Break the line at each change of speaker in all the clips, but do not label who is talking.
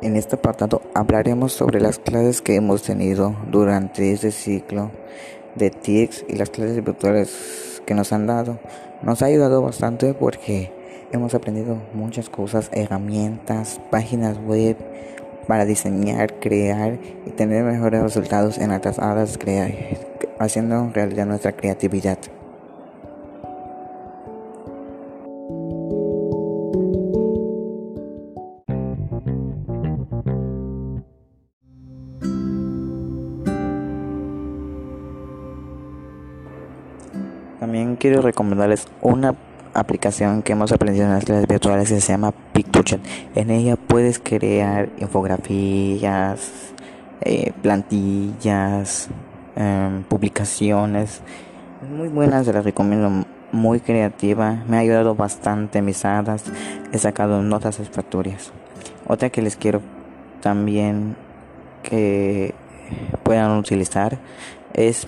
En este apartado hablaremos sobre las clases que hemos tenido durante este ciclo de TICS y las clases virtuales que nos han dado. Nos ha ayudado bastante porque hemos aprendido muchas cosas, herramientas, páginas web para diseñar, crear y tener mejores resultados en nuestras áreas, haciendo realidad nuestra creatividad. También quiero recomendarles una aplicación que hemos aprendido en las clases virtuales que se llama Pictuchat. En ella puedes crear infografías, eh, plantillas, em, publicaciones. Muy buenas, se las recomiendo. Muy creativa, me ha ayudado bastante mis hadas. He sacado notas satisfactorias. Otra que les quiero también que puedan utilizar es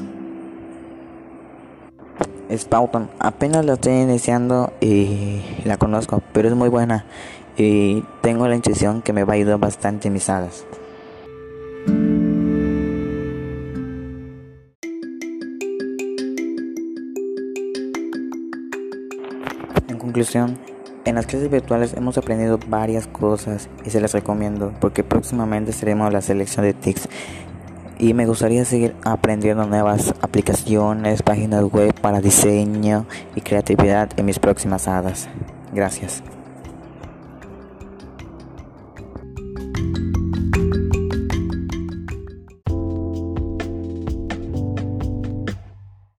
Spauton. Apenas la estoy iniciando y la conozco, pero es muy buena y tengo la intuición que me va a ayudar bastante mis sagas. En conclusión, en las clases virtuales hemos aprendido varias cosas y se las recomiendo porque próximamente seremos la selección de TICS y me gustaría seguir aprendiendo nuevas aplicaciones, páginas web para diseño y creatividad en mis próximas hadas. Gracias.